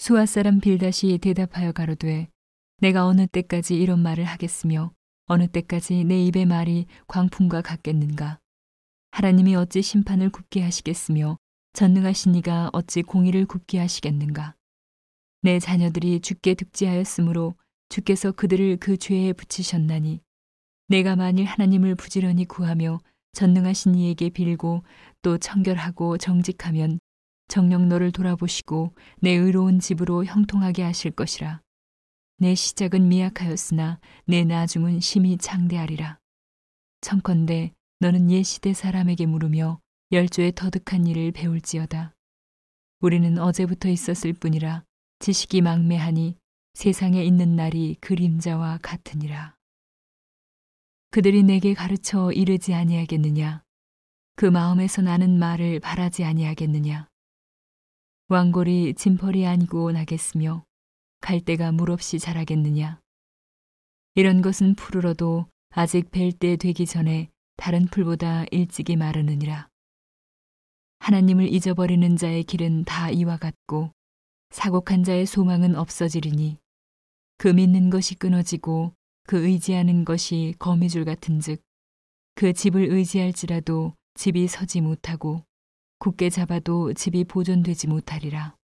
수아 사람 빌다시 대답하여 가로되 내가 어느 때까지 이런 말을 하겠으며 어느 때까지 내 입의 말이 광풍과 같겠는가? 하나님이 어찌 심판을 굽게 하시겠으며 전능하신 이가 어찌 공의를 굽게 하시겠는가? 내 자녀들이 죽게 득지하였으므로 주께서 그들을 그 죄에 붙이셨나니 내가 만일 하나님을 부지런히 구하며 전능하신 이에게 빌고 또 청결하고 정직하면 정령 너를 돌아보시고 내 의로운 집으로 형통하게 하실 것이라. 내 시작은 미약하였으나 내 나중은 심히 창대하리라. 청컨대 너는 옛 시대 사람에게 물으며 열조의 터득한 일을 배울지어다. 우리는 어제부터 있었을 뿐이라 지식이 망매하니 세상에 있는 날이 그림자와 같으니라. 그들이 내게 가르쳐 이르지 아니하겠느냐? 그 마음에서 나는 말을 바라지 아니하겠느냐? 왕골이 짐벌이 아니고 나겠으며 갈대가 물 없이 자라겠느냐? 이런 것은 푸르러도 아직 뵐 때 되기 전에 다른 풀보다 일찍이 마르느니라. 하나님을 잊어버리는 자의 길은 다 이와 같고 사곡한 자의 소망은 없어지리니 그 믿는 것이 끊어지고 그 의지하는 것이 거미줄 같은즉 그 집을 의지할지라도 집이 서지 못하고 굳게 잡아도 집이 보존되지 못하리라.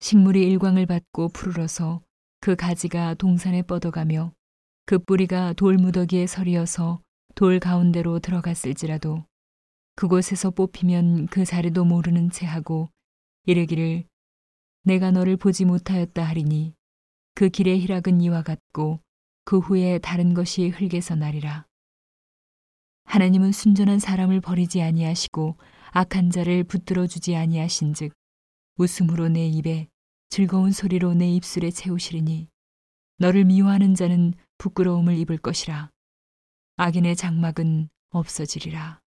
식물이 일광을 받고 푸르러서 그 가지가 동산에 뻗어가며 그 뿌리가 돌무더기에 서리어서 돌 가운데로 들어갔을지라도 그곳에서 뽑히면 그 자리도 모르는 채 하고 이르기를 내가 너를 보지 못하였다 하리니 그 길의 희락은 이와 같고 그 후에 다른 것이 흙에서 나리라. 하나님은 순전한 사람을 버리지 아니하시고 악한 자를 붙들어 주지 아니하신즉 웃음으로 내 입에 즐거운 소리로 내 입술에 채우시리니 너를 미워하는 자는 부끄러움을 입을 것이라 악인의 장막은 없어지리라.